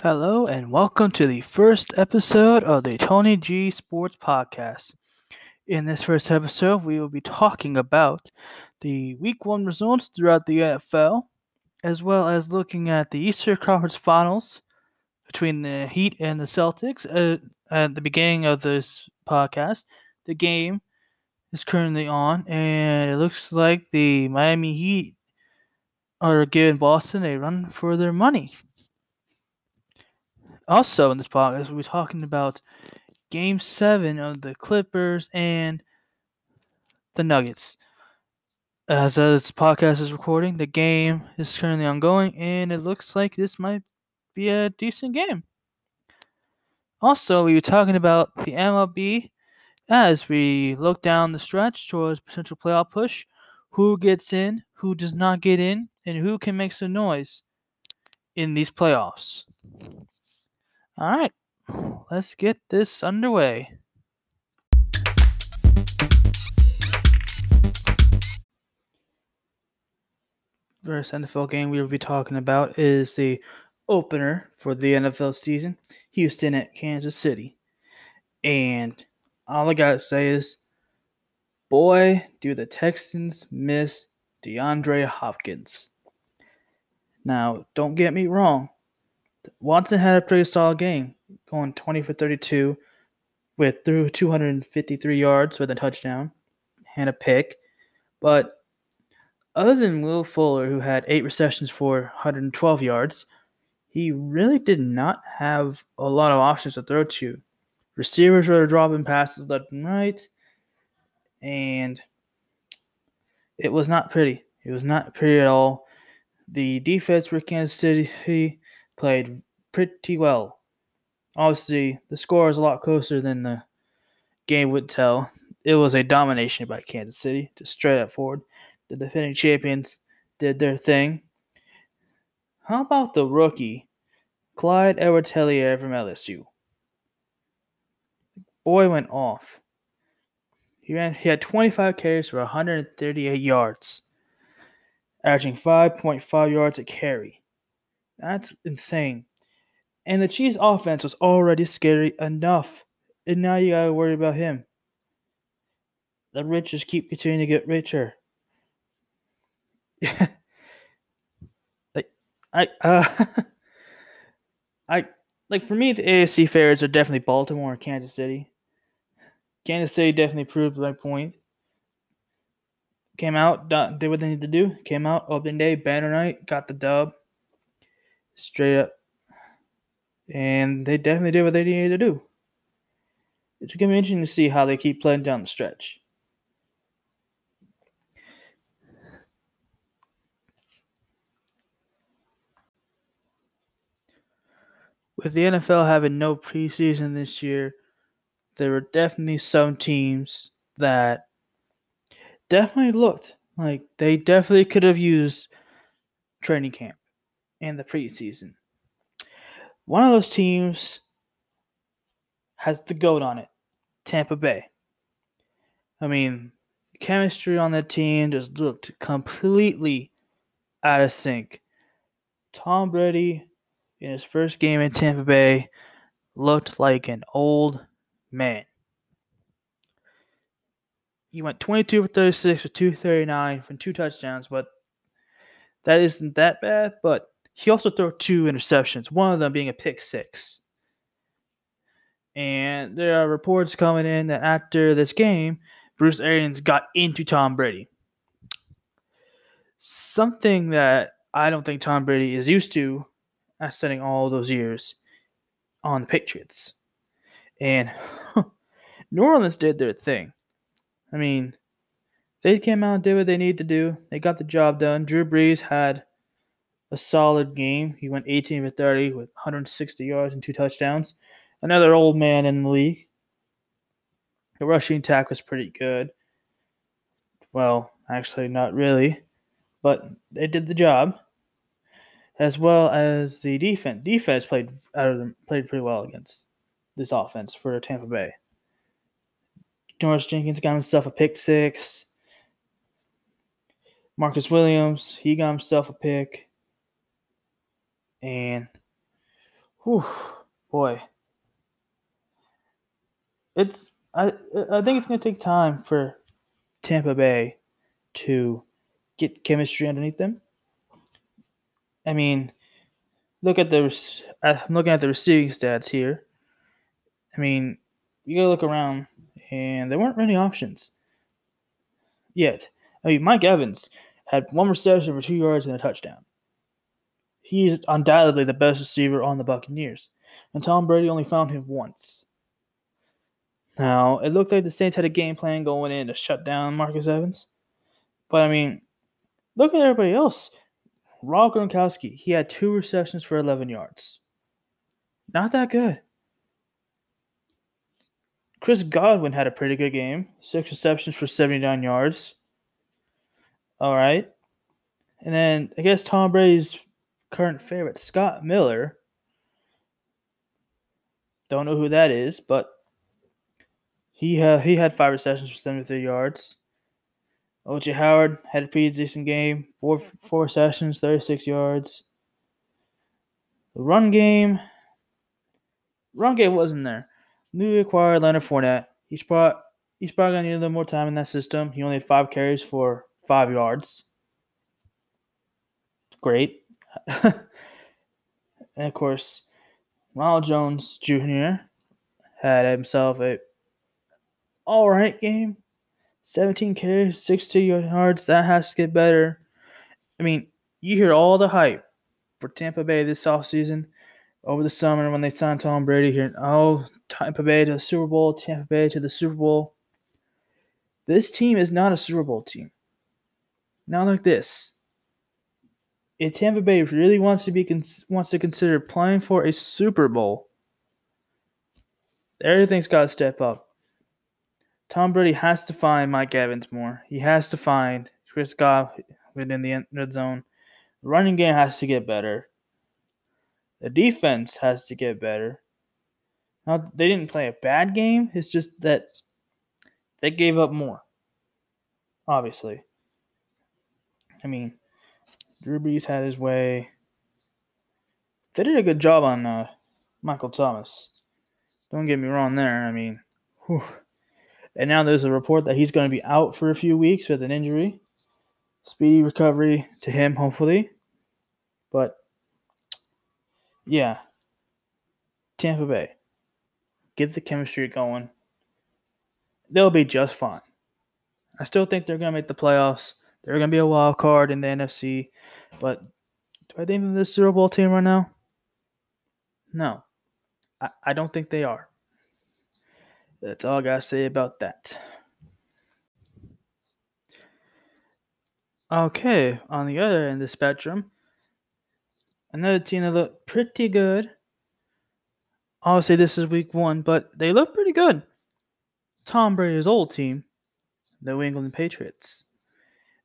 Hello, and welcome to the first episode of the Tony G Sports Podcast. In this first episode, we will be talking about the week one results throughout the NFL, as well as looking at the Eastern Conference Finals between the Heat and the Celtics. Uh, at the beginning of this podcast, the game is currently on, and it looks like the Miami Heat are giving Boston a run for their money. Also, in this podcast, we'll be talking about Game 7 of the Clippers and the Nuggets. As this podcast is recording, the game is currently ongoing, and it looks like this might be a decent game. Also, we were talking about the MLB as we look down the stretch towards potential playoff push. Who gets in, who does not get in, and who can make some noise in these playoffs. All right, let's get this underway. First NFL game we will be talking about is the opener for the NFL season Houston at Kansas City. And all I got to say is, boy, do the Texans miss DeAndre Hopkins. Now, don't get me wrong. Watson had a pretty solid game, going 20 for 32 with through 253 yards with a touchdown and a pick. But other than Will Fuller, who had eight receptions for 112 yards, he really did not have a lot of options to throw to. Receivers were dropping passes left and right, and it was not pretty. It was not pretty at all. The defense for Kansas City played pretty well. Obviously, the score is a lot closer than the game would tell. It was a domination by Kansas City, just straight up forward. The defending champions did their thing. How about the rookie, Clyde Edwards Helaire from LSU? Boy went off. He ran. He had 25 carries for 138 yards, averaging 5.5 yards a carry. That's insane. And the Chiefs' offense was already scary enough, and now you gotta worry about him. The rich just keep continuing to get richer. like I uh I like for me the AFC favorites are definitely Baltimore and Kansas City. Kansas City definitely proved my point. Came out, did what they needed to do. Came out, opening day, banner night, got the dub. Straight up. And they definitely did what they needed to do. It's going to be interesting to see how they keep playing down the stretch. With the NFL having no preseason this year, there were definitely some teams that definitely looked like they definitely could have used training camp and the preseason. One of those teams has the goat on it, Tampa Bay. I mean, chemistry on that team just looked completely out of sync. Tom Brady, in his first game in Tampa Bay, looked like an old man. He went 22 for 36 for 239 from two touchdowns, but that isn't that bad. But he also threw two interceptions, one of them being a pick six. And there are reports coming in that after this game, Bruce Arians got into Tom Brady. Something that I don't think Tom Brady is used to after spending all those years on the Patriots. And New Orleans did their thing. I mean, they came out and did what they needed to do. They got the job done. Drew Brees had a solid game. He went 18 for 30 with 160 yards and two touchdowns. Another old man in the league. The rushing attack was pretty good. Well, actually, not really, but they did the job. As well as the defense. Defense played out of them, played pretty well against this offense for Tampa Bay. Janoris Jenkins got himself a pick six. Marcus Williams, he got himself a pick. And Whew, boy. It's I I think it's going to take time for Tampa Bay to get chemistry underneath them. I mean, look at the I'm looking at the receiving stats here. I mean, you gotta look around, and there weren't many options yet. I mean, Mike Evans had one reception for two yards and a touchdown. He's undoubtedly the best receiver on the Buccaneers, and Tom Brady only found him once. Now, it looked like the Saints had a game plan going in to shut down Marcus Evans. But I mean, look at everybody else. Rob Gronkowski, he had two receptions for 11 yards. Not that good. Chris Godwin had a pretty good game. Six receptions for 79 yards. All right. And then I guess Tom Brady's current favorite, Scott Miller. Don't know who that is, but he uh, he had five receptions for 73 yards. OJ Howard had a pretty decent game. Four four sessions, 36 yards. The run game. Run game wasn't there. Newly acquired Leonard Fournette. He's probably he's probably gonna need a little more time in that system. He only had five carries for five yards. Great. and of course, Ronald Jones Jr. had himself a all right game. 17 carries, 60 yards. That has to get better. I mean, you hear all the hype for Tampa Bay this offseason over the summer when they signed Tom Brady here. Oh, Tampa Bay to the Super Bowl, Tampa Bay to the Super Bowl. This team is not a Super Bowl team. Not like this. If Tampa Bay really wants to be wants to consider playing for a Super Bowl, everything's got to step up. Tom Brady has to find Mike Evans more. He has to find Chris Godwin within the end zone. The running game has to get better. The defense has to get better. Now they didn't play a bad game. It's just that they gave up more. Obviously. I mean, Drew Brees had his way. They did a good job on uh, Michael Thomas. Don't get me wrong there. I mean, whew. And now there's a report that he's going to be out for a few weeks with an injury. Speedy recovery to him, hopefully. But yeah, Tampa Bay, get the chemistry going. They'll be just fine. I still think they're going to make the playoffs. They're going to be a wild card in the NFC. But do I think they're the Super Bowl team right now? No. I, I don't think they are. That's all I gotta say about that. Okay, on the other end of the spectrum, another team that looked pretty good. Obviously, this is week one, but they look pretty good. Tom Brady's old team, the New England Patriots.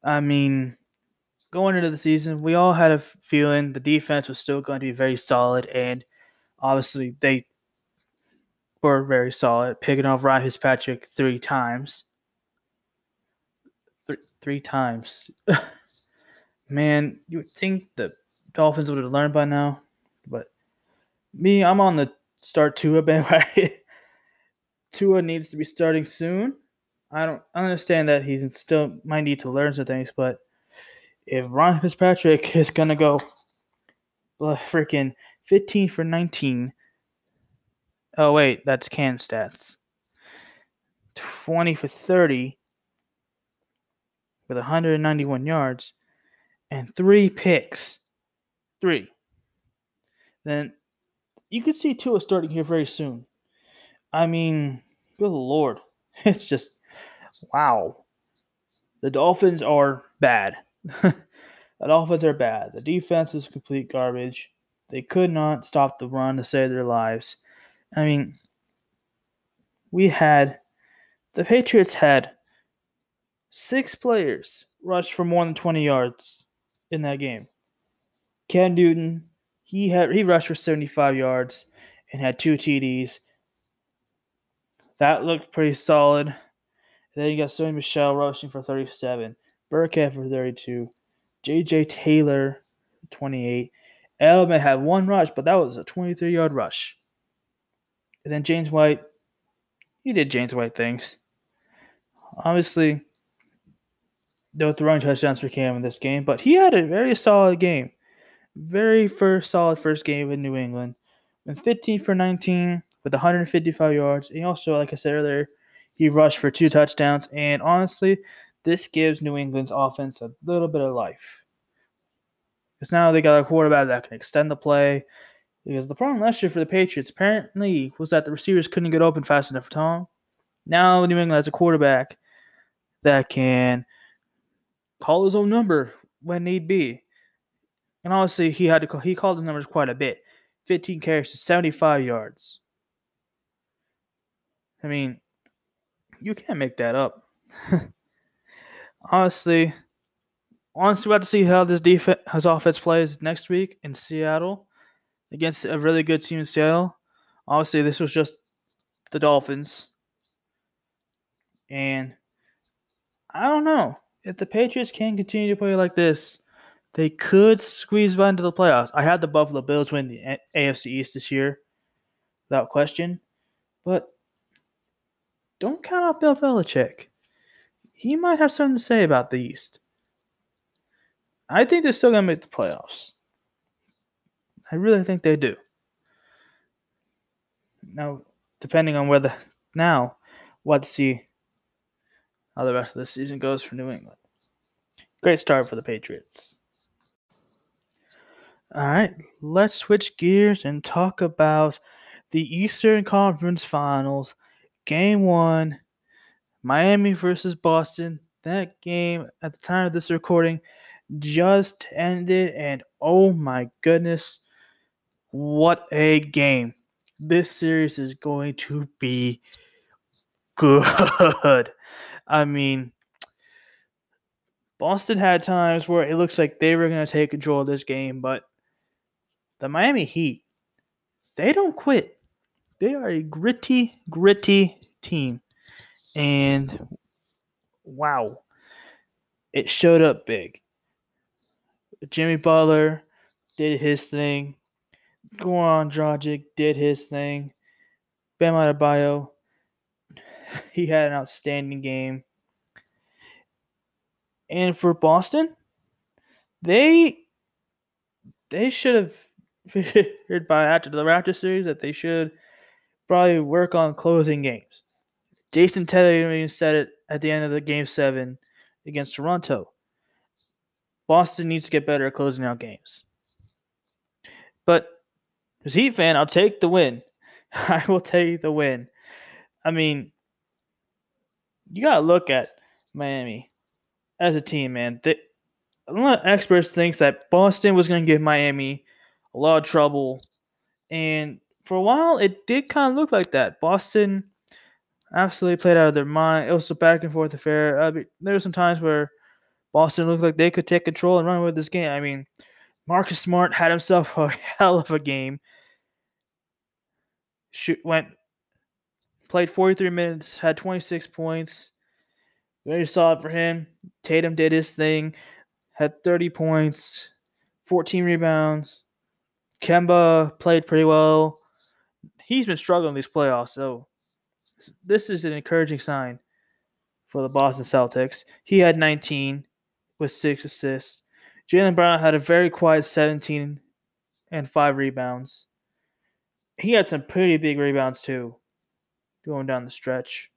I mean, going into the season, we all had a feeling the defense was still going to be very solid, and obviously they were very solid, picking off Ryan Fitzpatrick three times. Th- three times. Man, you would think the Dolphins would have learned by now, but me, I'm on the start Tua bandwagon. Tua needs to be starting soon. I don't understand that he's still might need to learn some things, but if Ryan Fitzpatrick is gonna go uh, freaking 15 for 19 Oh wait, that's Cam stats. 20 for 30 with 191 yards and three picks. Three. Then you can see Tua starting here very soon. I mean, good lord. It's just wow. The Dolphins are bad. the Dolphins are bad. The defense was complete garbage. They could not stop the run to save their lives. I mean, we had the Patriots had six players rush for more than 20 yards in that game. Cam Newton, he had he rushed for 75 yards and had two TDs. That looked pretty solid. Then you got Sony Michel rushing for 37, Burkhead for 32, J.J. Taylor 28, Edelman had one rush, but that was a 23 yard rush. And then James White, he did James White things. Obviously, were throwing touchdowns for Cam in this game, but he had a very solid game. Very first solid first game in New England. Went 15 for 19 with 155 yards. And also, like I said earlier, he rushed for two touchdowns. And honestly, this gives New England's offense a little bit of life. Because now they got a quarterback that can extend the play. Because the problem last year for the Patriots apparently was that the receivers couldn't get open fast enough for Tom. Now New England has a quarterback that can call his own number when need be. And honestly, he had to call, he called the numbers quite a bit. 15 carries to 75 yards. I mean, you can't make that up. honestly, honestly, we have to see how this defense, his offense plays next week in Seattle against a really good team in Seattle. Obviously, this was just the Dolphins, and I don't know if the Patriots can continue to play like this. They could squeeze by into the playoffs. I had the Buffalo Bills win the AFC East this year, without question. But don't count out Bill Belichick. He might have something to say about the East. I think they're still going to make the playoffs. I really think they do. Now, depending on whether now, what to see how the rest of the season goes for New England. Great start for the Patriots. All right, let's switch gears and talk about the Eastern Conference Finals, Game 1, Miami versus Boston. That game, at the time of this recording, just ended, and oh my goodness, what a game! This series is going to be good. I mean, Boston had times where it looks like they were going to take control of this game, but the Miami Heat, they don't quit. They are a gritty, gritty team. And wow, it showed up big. Jimmy Butler did his thing. Goran Dragic did his thing. Bam Adebayo, he had an outstanding game. And for Boston, they they should have figured by after the Raptor series that they should probably work on closing games. Jason Terry said it at the end of the game seven against Toronto. Boston needs to get better at closing out games. But as Heat fan, I'll take the win. I will take the win. I mean, you gotta look at Miami as a team, man. They, a lot of experts think that Boston was gonna give Miami a lot of trouble. And for a while, it did kind of look like that. Boston absolutely played out of their mind. It was a back and forth affair. Uh, I mean, there were some times where Boston looked like they could take control and run with this game. I mean, Marcus Smart had himself a hell of a game. Shoot, went played 43 minutes, had 26 points. Very solid for him. Tatum did his thing, had 30 points, 14 rebounds, Kemba played pretty well. He's been struggling these playoffs, so this is an encouraging sign for the Boston Celtics. He had 19 with six assists. Jaylen Brown had a very quiet 17 and five rebounds. He had some pretty big rebounds too, going down the stretch.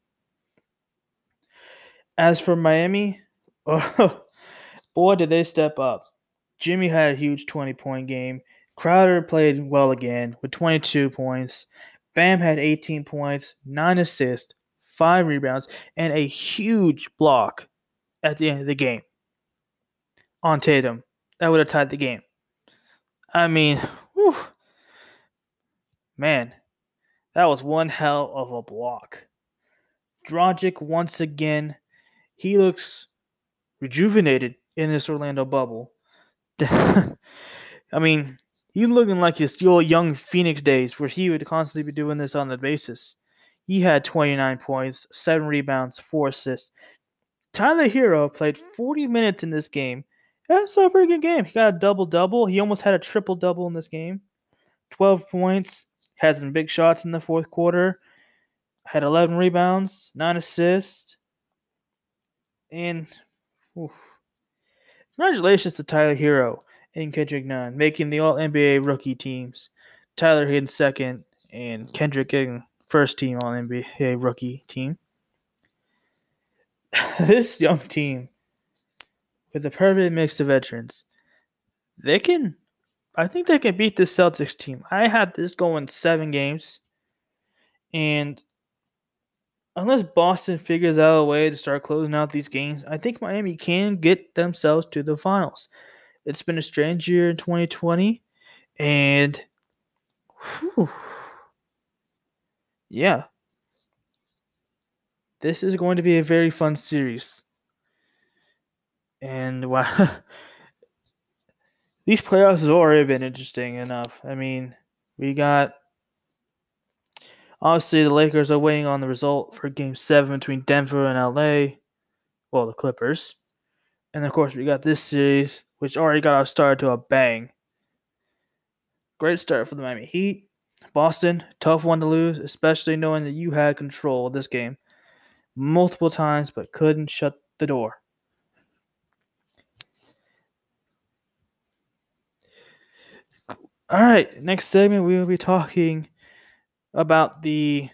As for Miami, oh, boy, did they step up. Jimmy had a huge 20 point game. Crowder played well again with 22 points. Bam had 18 points, 9 assists, 5 rebounds, and a huge block at the end of the game on Tatum. That would have tied the game. I mean, whew, man, that was one hell of a block. Dragic once again, he looks rejuvenated in this Orlando bubble. I mean, He's looking like his old young Phoenix days where he would constantly be doing this on the basis. He had 29 points, 7 rebounds, 4 assists. Tyler Herro played 40 minutes in this game That's a pretty good game. He got a double double. He almost had a triple double in this game. 12 points. Had some big shots in the fourth quarter. Had 11 rebounds, 9 assists. And oof. congratulations to Tyler Herro and Kendrick Nunn, making the All NBA rookie teams. Tyler hitting second, and Kendrick getting first team All NBA rookie team. this young team, with the perfect mix of veterans, they can. I think they can beat the Celtics team. I had this going seven games, and unless Boston figures out a way to start closing out these games, I think Miami can get themselves to the finals. It's been a strange year in 2020, and whew, yeah, this is going to be a very fun series. And wow, these playoffs have already been interesting enough. I mean, we got obviously the Lakers are waiting on the result for Game Seven between Denver and LA. Well, the Clippers, and of course we got this series which already got us started to a bang. Great start for the Miami Heat. Boston, tough one to lose, especially knowing that you had control of this game multiple times but couldn't shut the door. All right, next segment we will be talking about the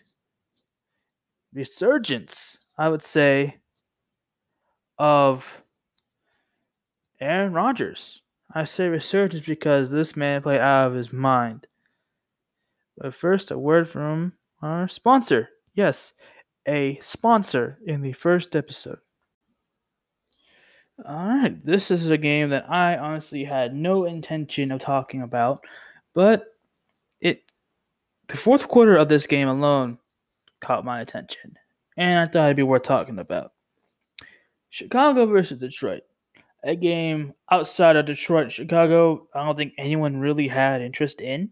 resurgence, I would say, of Aaron Rodgers. I say resurgence because this man played out of his mind. But first, a word from our sponsor. Yes, a sponsor in the first episode. All right, this is a game that I honestly had no intention of talking about, but it the fourth quarter of this game alone caught my attention, and I thought it'd be worth talking about. Chicago versus Detroit a game outside of Detroit, Chicago, I don't think anyone really had interest in.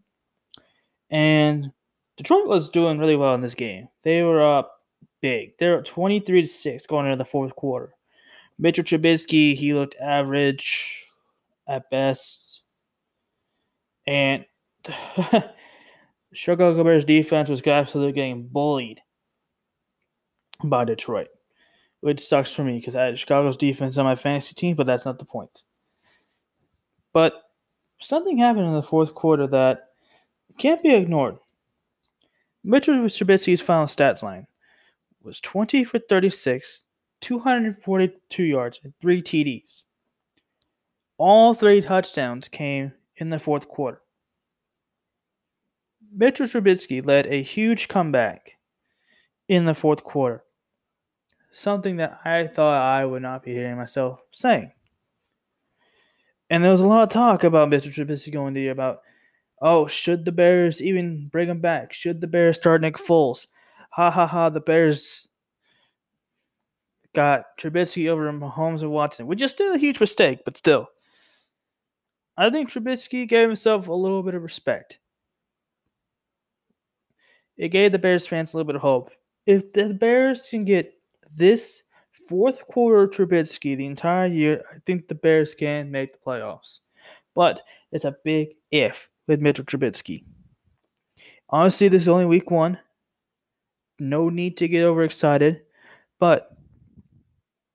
And Detroit was doing really well in this game. They were up big. They were 23 to 6 going into the fourth quarter. Mitchell Trubisky, he looked average at best. And Chicago Bears defense was absolutely getting bullied by Detroit which sucks for me because I had Chicago's defense on my fantasy team, but that's not the point. But something happened in the fourth quarter that can't be ignored. Mitchell Trubisky's final stats line was 20 for 36, 242 yards, and three TDs. All three touchdowns came in the fourth quarter. Mitchell Trubisky led a huge comeback in the fourth quarter something that I thought I would not be hearing myself saying. And there was a lot of talk about Mr. Trubisky going to about, oh, should the Bears even bring him back? Should the Bears start Nick Foles? Ha ha ha, the Bears got Trubisky over Mahomes and Watson, which is still a huge mistake, but still. I think Trubisky gave himself a little bit of respect. It gave the Bears fans a little bit of hope. If the Bears can get this fourth quarter Trubisky the entire year, I think the Bears can make the playoffs. But it's a big if with Mitchell Trubisky. Honestly, this is only week one. No need to get overexcited. But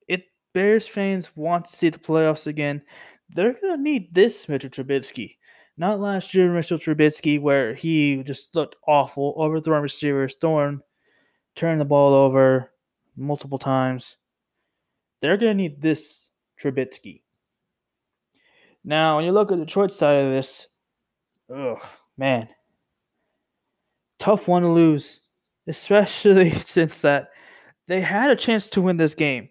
if Bears fans want to see the playoffs again, they're going to need this Mitchell Trubisky. Not last year, Mitchell Trubisky, where he just looked awful, overthrowing receivers, throwing, turning the ball over, multiple times. They're going to need this Trubisky. Now, when you look at the Detroit side of this, ugh, man, tough one to lose, especially since that they had a chance to win this game.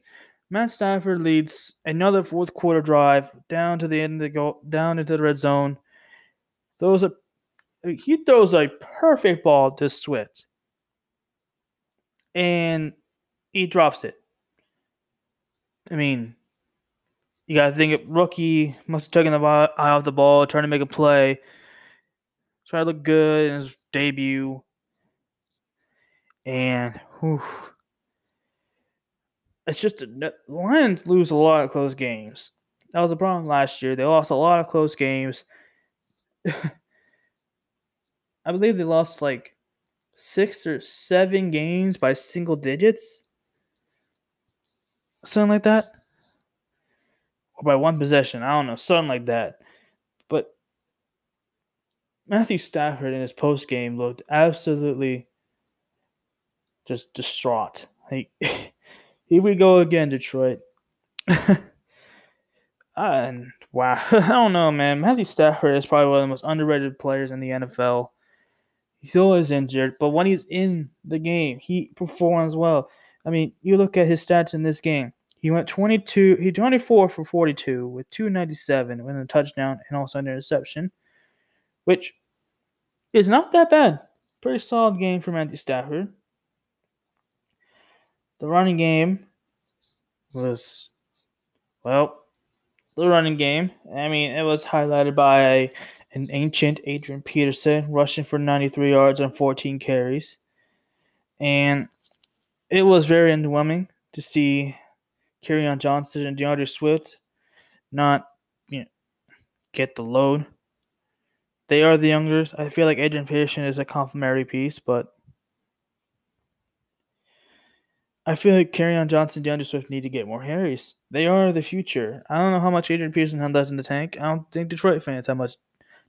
Matt Stafford leads another fourth quarter drive down to the end of the go down into the red zone. Those are he throws a perfect ball to Swift. And he drops it. I mean, you got to think rookie must have taken the eye off the ball, trying to make a play, try to look good in his debut, and whew, it's just the Lions lose a lot of close games. that was a problem last year. They lost a lot of close games. I believe they lost like six or seven games by single digits. Something like that. Or by one possession. I don't know. Something like that. But Matthew Stafford in his post game looked absolutely just distraught. Like, here we go again, Detroit. Ah, and wow, I don't know, man. Matthew Stafford is probably one of the most underrated players in the NFL. He's always injured, but when he's in the game, he performs well. I mean, you look at his stats in this game. He went 22, he 24 for 42 with 297 with a touchdown and also an interception, which is not that bad. Pretty solid game for Matthew Stafford. The running game was, well, the running game. I mean, it was highlighted by an ancient Adrian Peterson rushing for 93 yards on 14 carries. And it was very underwhelming to see Kerryon Johnson and D'Andre Swift not you know, get the load. They are the youngers. I feel like Adrian Peterson is a complementary piece, but I feel like Kerryon Johnson and D'Andre Swift need to get more Harrys. They are the future. I don't know how much Adrian Peterson has left in the tank. I don't think Detroit fans how much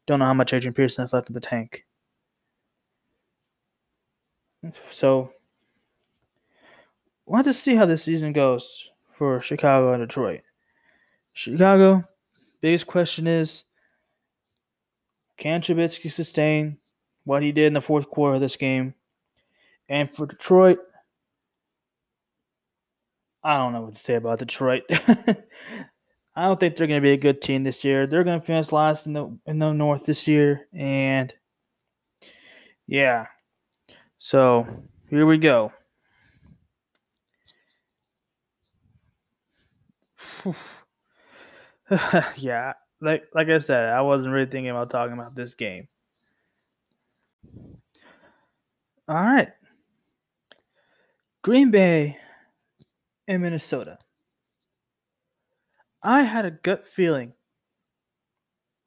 don't know how much Adrian Peterson has left in the tank. So we'll have to see how this season goes for Chicago and Detroit. Chicago, biggest question is can Trubisky sustain what he did in the fourth quarter of this game? And for Detroit, I don't know what to say about Detroit. I don't think they're going to be a good team this year. They're going to finish last in the in the North this year, and yeah. So here we go. yeah, like like I said, I wasn't really thinking about talking about this game. All right. Green Bay and Minnesota. I had a gut feeling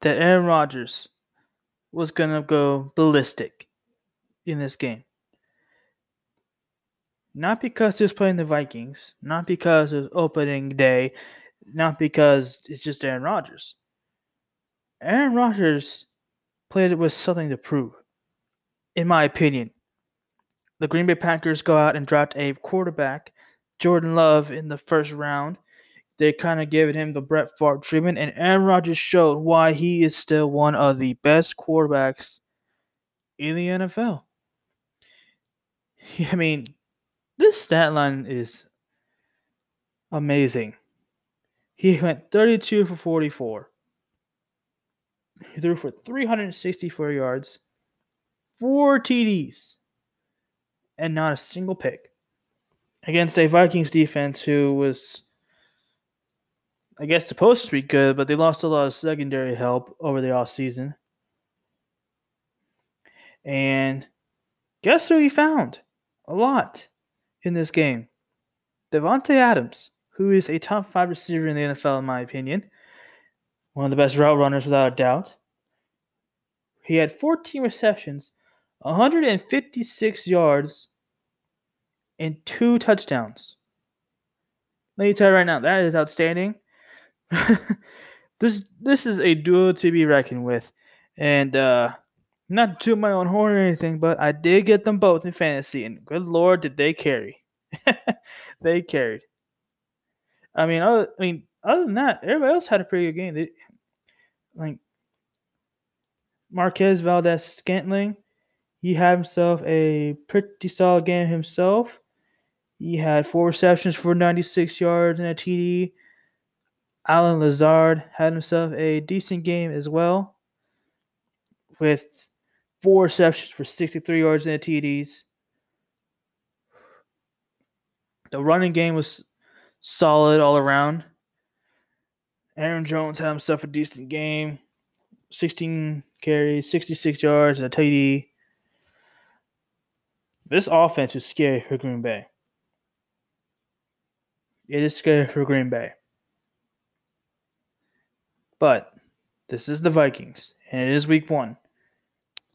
that Aaron Rodgers was going to go ballistic in this game. Not because he was playing the Vikings, not because it was opening day, not because it's just Aaron Rodgers. Aaron Rodgers played it with something to prove, in my opinion. The Green Bay Packers go out and draft a quarterback, Jordan Love, in the first round they kind of gave him the Brett Favre treatment, and Aaron Rodgers showed why he is still one of the best quarterbacks in the NFL. I mean, this stat line is amazing. He went 32 for 44. He threw for 364 yards, four TDs, and not a single pick against a Vikings defense who was I guess supposed to be good, but they lost a lot of secondary help over the off season. And guess who he found? A lot in this game. Davante Adams, who is a top five receiver in the NFL, in my opinion. One of the best route runners without a doubt. He had 14 receptions, 156 yards, and two touchdowns. Let me tell you right now, that is outstanding. this this is a duo to be reckoned with, and uh, not to my own horn or anything, but I did get them both in fantasy, and good lord, did they carry? they carried. I mean, other, I mean, other than that, everybody else had a pretty good game. They, like Marquez Valdes Scantling, he had himself a pretty solid game himself. He had four receptions for 96 yards and a TD. Allen Lazard had himself a decent game as well, with four receptions for 63 yards and a TDs. The running game was solid all around. Aaron Jones had himself a decent game 16 carries, 66 yards, and a TD. This offense is scary for Green Bay. It is scary for Green Bay. But this is the Vikings, and it is week one.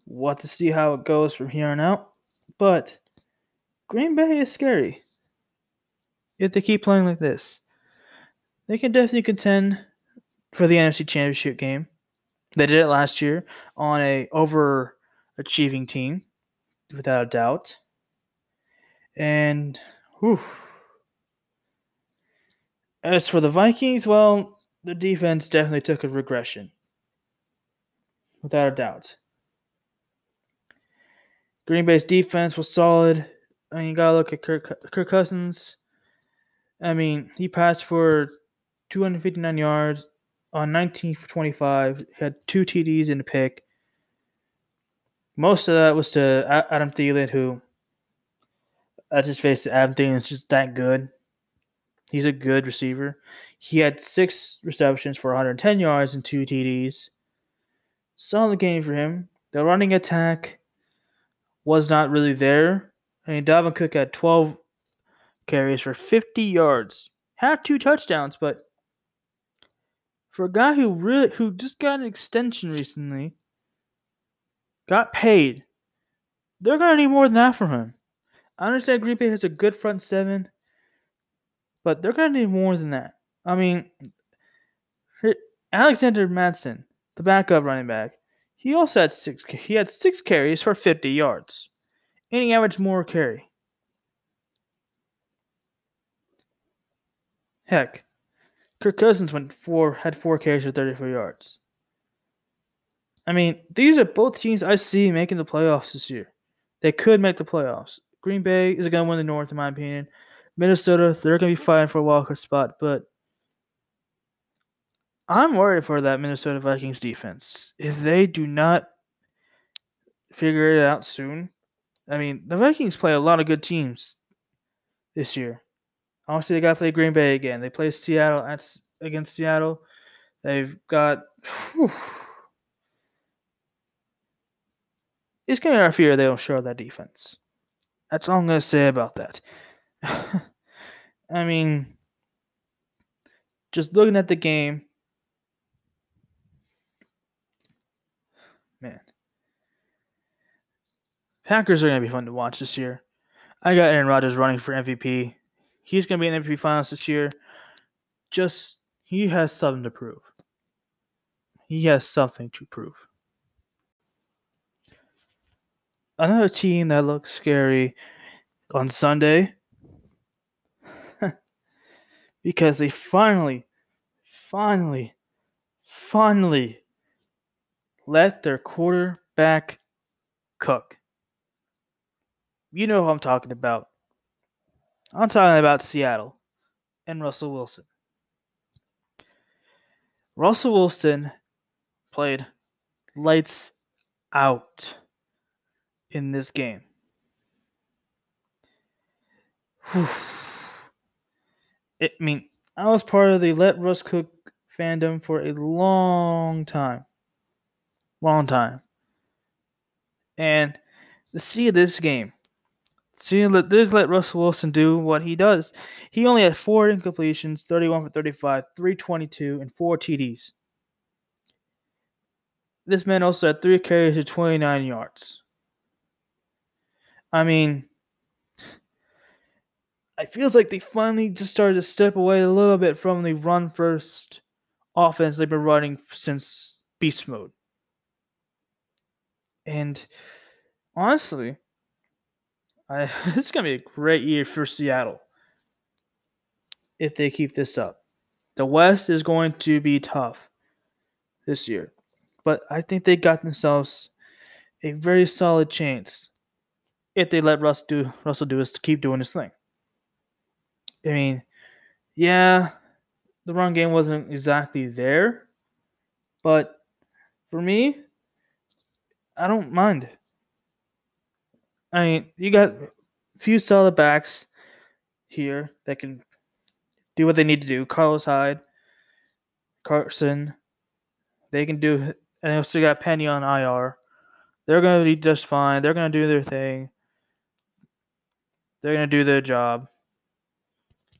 What to see how it goes from here on out. But Green Bay is scary. If they keep playing like this, they can definitely contend for the NFC Championship game. They did it last year on a overachieving team, without a doubt. And whew. as for the Vikings, well, the defense definitely took a regression, without a doubt. Green Bay's defense was solid. I mean, you gotta look at Kirk, Kirk Cousins. I mean, he passed for 259 yards on 19 for 25. He had two TDs in the pick. Most of that was to Adam Thielen, who, let's just face it, Adam Thielen is just that good. He's a good receiver. He had six receptions for 110 yards and two TDs. Solid game for him. The running attack was not really there. I mean, Dalvin Cook had 12 carries for 50 yards. Had two touchdowns, but for a guy who really who just got an extension recently, got paid, they're gonna need more than that from him. I understand Green Bay has a good front seven, but they're gonna need more than that. I mean, Alexander Mattison, the backup running back, he also had six. He had six carries for 50 yards, and he averaged more carry. Heck, Kirk Cousins went four had four carries for 34 yards. I mean, these are both teams I see making the playoffs this year. They could make the playoffs. Green Bay is going to win the North, in my opinion. Minnesota, they're going to be fighting for a wildcard spot, but I'm worried for that Minnesota Vikings defense. If they do not figure it out soon, I mean, the Vikings play a lot of good teams this year. Obviously, they got to play Green Bay again. They play Seattle at, against Seattle. They've got. Whew, it's going to interfere they don't show that defense. That's all I'm going to say about that. I mean, just looking at the game, man. Packers are going to be fun to watch this year. I got Aaron Rodgers running for MVP. He's going to be in the MVP finals this year. Just, he has something to prove. He has something to prove. Another team that looks scary on Sunday because they finally, finally, finally let their quarterback cook. You know who I'm talking about. I'm talking about Seattle and Russell Wilson. Russell Wilson played lights out in this game. Whew. It, I mean, I was part of the Let Russ Cook fandom for a long time long time. And to see this game, see let this let Russell Wilson do what he does. He only had four incompletions, 31 for 35, 322, and four TDs. This man also had three carries for 29 yards. I mean, it feels like they finally just started to step away a little bit from the run first offense they've been running since beast mode. And honestly, I, it's going to be a great year for Seattle if they keep this up. The West is going to be tough this year, but I think they got themselves a very solid chance if they let Russ do Russell do is to keep doing his thing. I mean, yeah, the run game wasn't exactly there, but for me, I don't mind. I mean, you got a few solid backs here that can do what they need to do. Carlos Hyde, Carson, they can do. And they also got Penny on IR. They're going to be just fine. They're going to do their thing. They're going to do their job.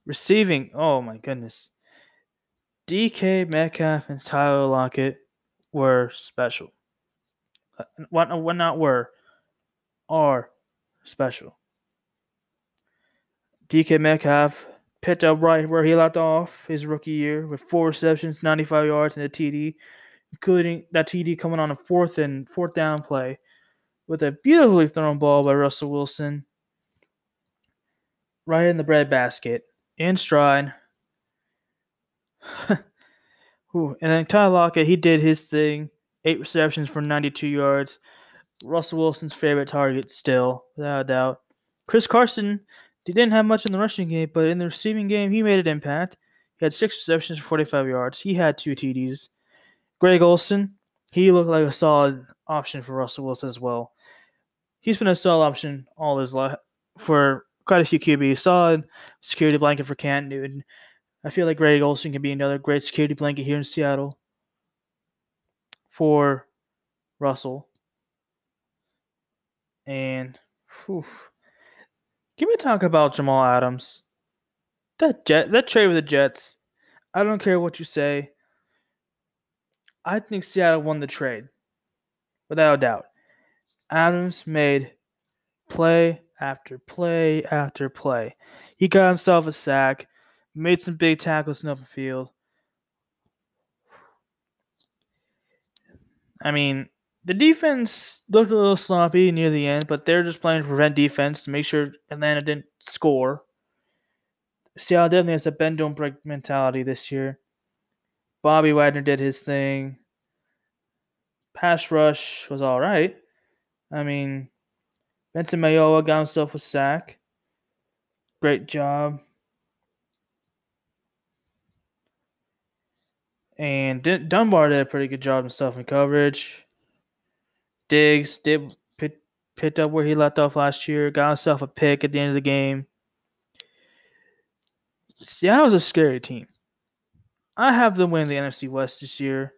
Receiving, oh my goodness. DK Metcalf and Tyler Lockett were special. Uh, what, what not were, are special. DK Metcalf picked up right where he left off his rookie year with four receptions, 95 yards, and a TD, including that TD coming on a fourth and fourth down play with a beautifully thrown ball by Russell Wilson right in the breadbasket in stride. and then Ty Lockett, he did his thing. Eight receptions for 92 yards. Russell Wilson's favorite target still, without a doubt. Chris Carson, he didn't have much in the rushing game, but in the receiving game, he made an impact. He had six receptions for 45 yards. He had two TDs. Greg Olsen, he looked like a solid option for Russell Wilson as well. He's been a solid option all his life for quite a few QBs. Solid security blanket for Cam Newton. I feel like Greg Olsen can be another great security blanket here in Seattle for Russell. And whew, give me a talk about Jamal Adams. That jet that trade with the Jets. I don't care what you say. I think Seattle won the trade. Without a doubt. Adams made play after play after play. He got himself a sack, made some big tackles in the open field. I mean, the defense looked a little sloppy near the end, but they're just playing to prevent defense to make sure Atlanta didn't score. Seattle definitely has a bend don't break mentality this year. Bobby Wagner did his thing. Pass rush was all right. I mean, Benson Mayowa got himself a sack. Great job. And Dunbar did a pretty good job himself in coverage. Diggs did pick, picked up where he left off last year. Got himself a pick at the end of the game. Seattle's a scary team. I have them win the NFC West this year.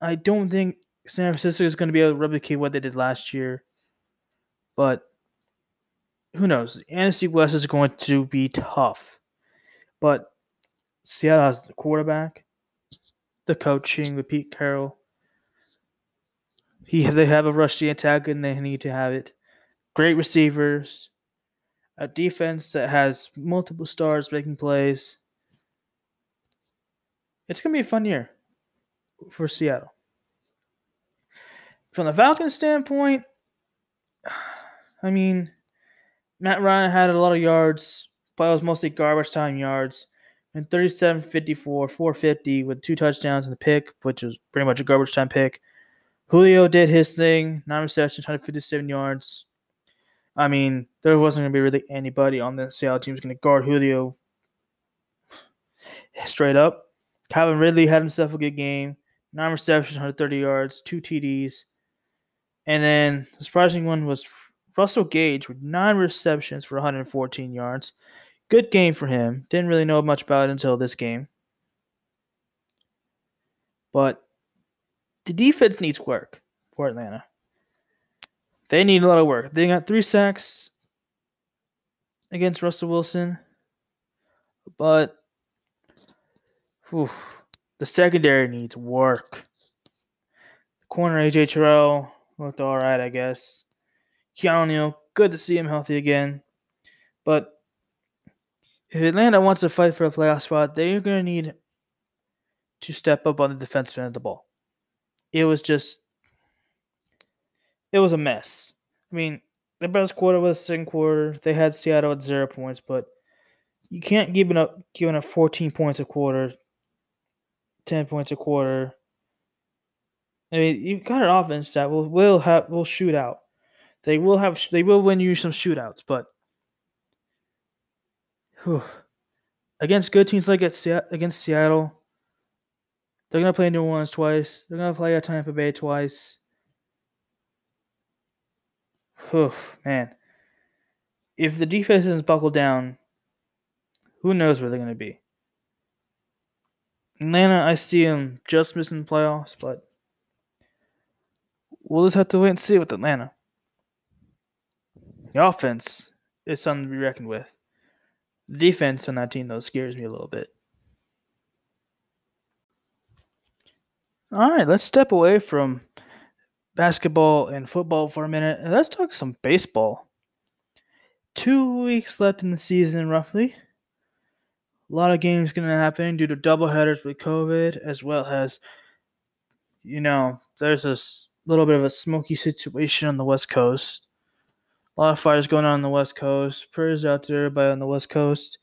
I don't think San Francisco is going to be able to replicate what they did last year. But who knows? The NFC West is going to be tough. But Seattle has the quarterback, the coaching with Pete Carroll. He they have a rushy attack and they need to have it. Great receivers, a defense that has multiple stars making plays. It's gonna be a fun year for Seattle. From the Falcons standpoint, I mean, Matt Ryan had a lot of yards, but it was mostly garbage time yards. And 37 54, 450 with two touchdowns and the pick, which was pretty much a garbage time pick. Julio did his thing, nine receptions, 157 yards. I mean, there wasn't going to be really anybody on the Seattle team who's going to guard Julio straight up. Calvin Ridley had himself a good game, nine receptions, 130 yards, two TDs. And then the surprising one was Russell Gage with nine receptions for 114 yards. Good game for him. Didn't really know much about it until this game. But the defense needs work for Atlanta. They need a lot of work. They got three sacks against Russell Wilson, but whew, the secondary needs work. Corner AJ Terrell looked all right, I guess. Keanu Neal, good to see him healthy again. But if Atlanta wants to fight for a playoff spot, they're going to need to step up on the defensive end of the ball. It was just, it was a mess. I mean, the best quarter was the second quarter. They had Seattle at zero points, but you can't give up giving up 14 points a quarter, 10 points a quarter. I mean, you've got an offense that will will have will shoot out. They will have they will win you some shootouts, but whew, against good teams like against Seattle, they're gonna play New Orleans twice. They're gonna play at Tampa Bay twice. Whew, man, if the defense isn't buckled down, who knows where they're gonna be? Atlanta, I see them just missing the playoffs, but we'll just have to wait and see with Atlanta. The offense is something to be reckoned with. The defense on that team, though, scares me a little bit. All right, let's step away from basketball and football for a minute and let's talk some baseball. Two weeks left in the season, roughly. A lot of games going to happen due to doubleheaders with COVID, as well as, you know, there's a little bit of a smoky situation on the West Coast. A lot of fires going on on the West Coast. Prayers out to everybody on the West Coast.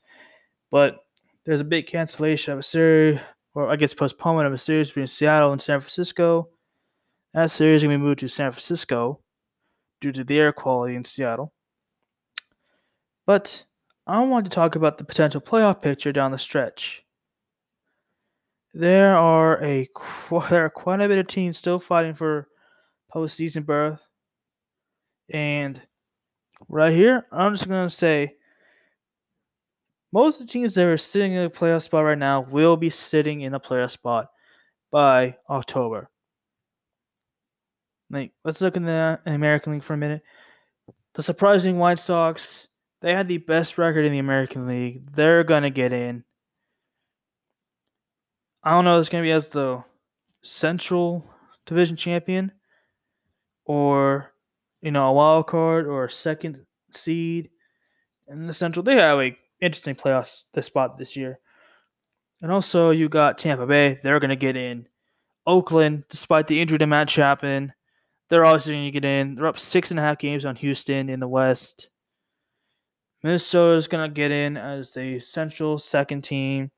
But there's a big cancellation of a series, or I guess postponement of a series between Seattle and San Francisco. That series going to be moved to San Francisco due to the air quality in Seattle. But I want to talk about the potential playoff picture down the stretch. There are a there are quite a bit of teams still fighting for postseason berth, and right here, I'm just gonna say most of the teams that are sitting in a playoff spot right now will be sitting in a playoff spot by October. Like, let's look in the American League for a minute. The surprising White Sox, they had the best record in the American League. They're gonna get in. I don't know if it's gonna be as the Central Division champion, or you know a wild card or a second seed in the Central. They have a interesting playoffs this spot this year. And also you got Tampa Bay. They're gonna get in. Oakland, despite the injury to Matt Chapman, they're obviously gonna get in. They're up six and a half games on Houston in the West. Minnesota's gonna get in as the central second team.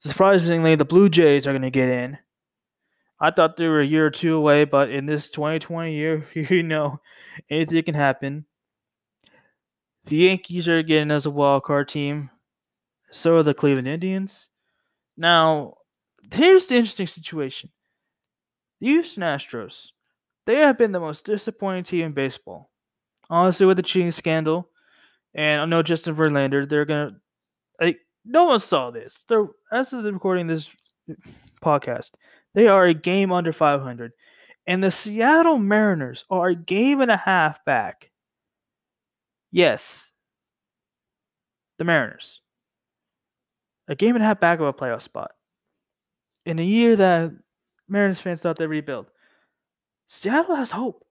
Surprisingly, the Blue Jays are gonna get in. I thought they were a year or two away, but in this 2020 year, you know, anything can happen. The Yankees are getting as a wild card team. So are the Cleveland Indians. Now, here's the interesting situation. The Houston Astros, they have been the most disappointing team in baseball. Honestly, with the cheating scandal, and I know Justin Verlander, they're gonna. Like, no one saw this. They're as of the recording this podcast, they are a game under 500, and the Seattle Mariners are a game and a half back Yes. The Mariners. A game and a half back of a playoff spot. In a year that Mariners fans thought they'd rebuild. Seattle has hope.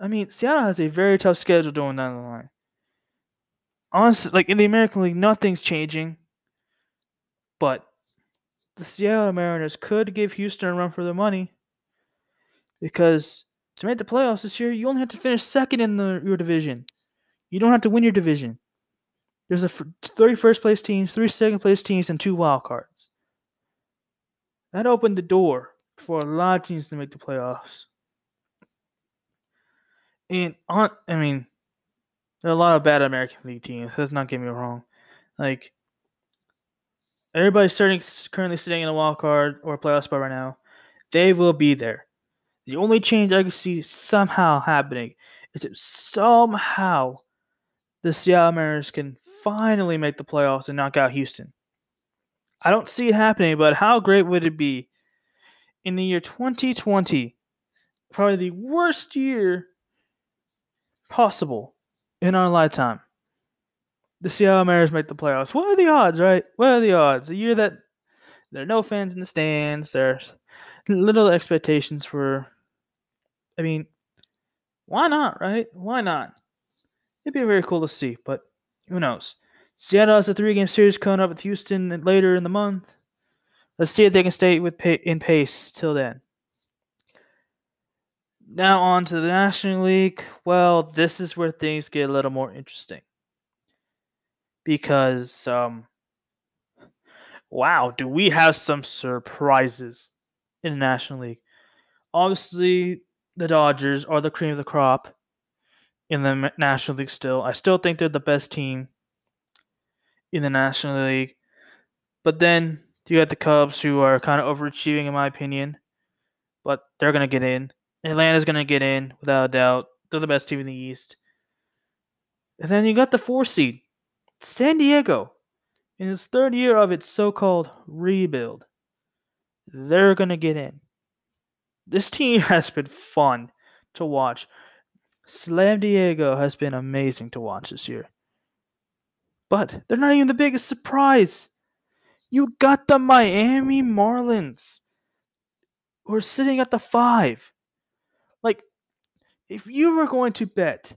I mean, Seattle has a very tough schedule going down the line. Honestly, like in the American League, nothing's changing. But the Seattle Mariners could give Houston a run for their money because to make the playoffs this year, you only have to finish second in the, your division. You don't have to win your division. There's a 31st place teams, three second place teams, and two wild cards. That opened the door for a lot of teams to make the playoffs. And on, I mean, there are a lot of bad American League teams. Let's not get me wrong. Like everybody's starting currently sitting in a wild card or playoff spot right now. They will be there. The only change I can see somehow happening is if somehow the Seattle Mariners can finally make the playoffs and knock out Houston. I don't see it happening, but how great would it be in the year 2020? Probably the worst year possible in our lifetime. The Seattle Mariners make the playoffs. What are the odds, right? What are the odds? A year that there are no fans in the stands, there's little expectations for. I mean, why not, right? Why not? It'd be very cool to see, but who knows? Seattle has a three-game series coming up with Houston later in the month. Let's see if they can stay with in pace till then. Now on to the National League. Well, this is where things get a little more interesting because, um, wow, do we have some surprises in the National League? Obviously, the Dodgers are the cream of the crop in the National League still. I still think they're the best team in the National League. But then you got the Cubs who are kind of overachieving in my opinion. But they're going to get in. Atlanta's going to get in without a doubt. They're the best team in the East. And then you got the four seed, San Diego. In its third year of its so called rebuild, they're going to get in. This team has been fun to watch. Slam Diego has been amazing to watch this year. But they're not even the biggest surprise. You got the Miami Marlins. who are sitting at the five. Like, if you were going to bet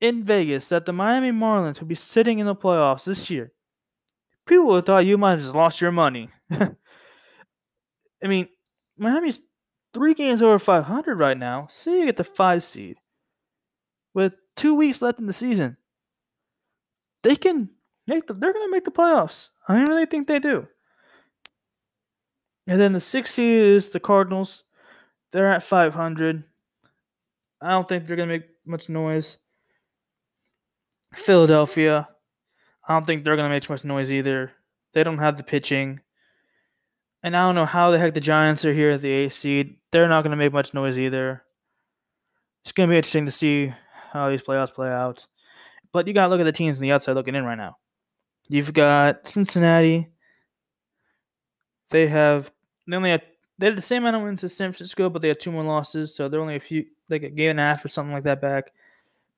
in Vegas that the Miami Marlins would be sitting in the playoffs this year, people would have thought you might have just lost your money. I mean, Miami's three games over 500 right now. See you get the five seed with two weeks left in the season. They can make the, they're going to make the playoffs. I really think they do. And then the six seed is the Cardinals. They're at 500. I don't think they're going to make much noise. Philadelphia. I don't think they're going to make much noise either. They don't have the pitching. And I don't know how the heck the Giants are here at the eighth seed. They're not going to make much noise either. It's going to be interesting to see how these playoffs play out. But you got to look at the teams on the outside looking in right now. You've got Cincinnati. They have they only have they had the same amount of wins as San Francisco, but they have two more losses, so they're only a few like a game and a half or something like that back.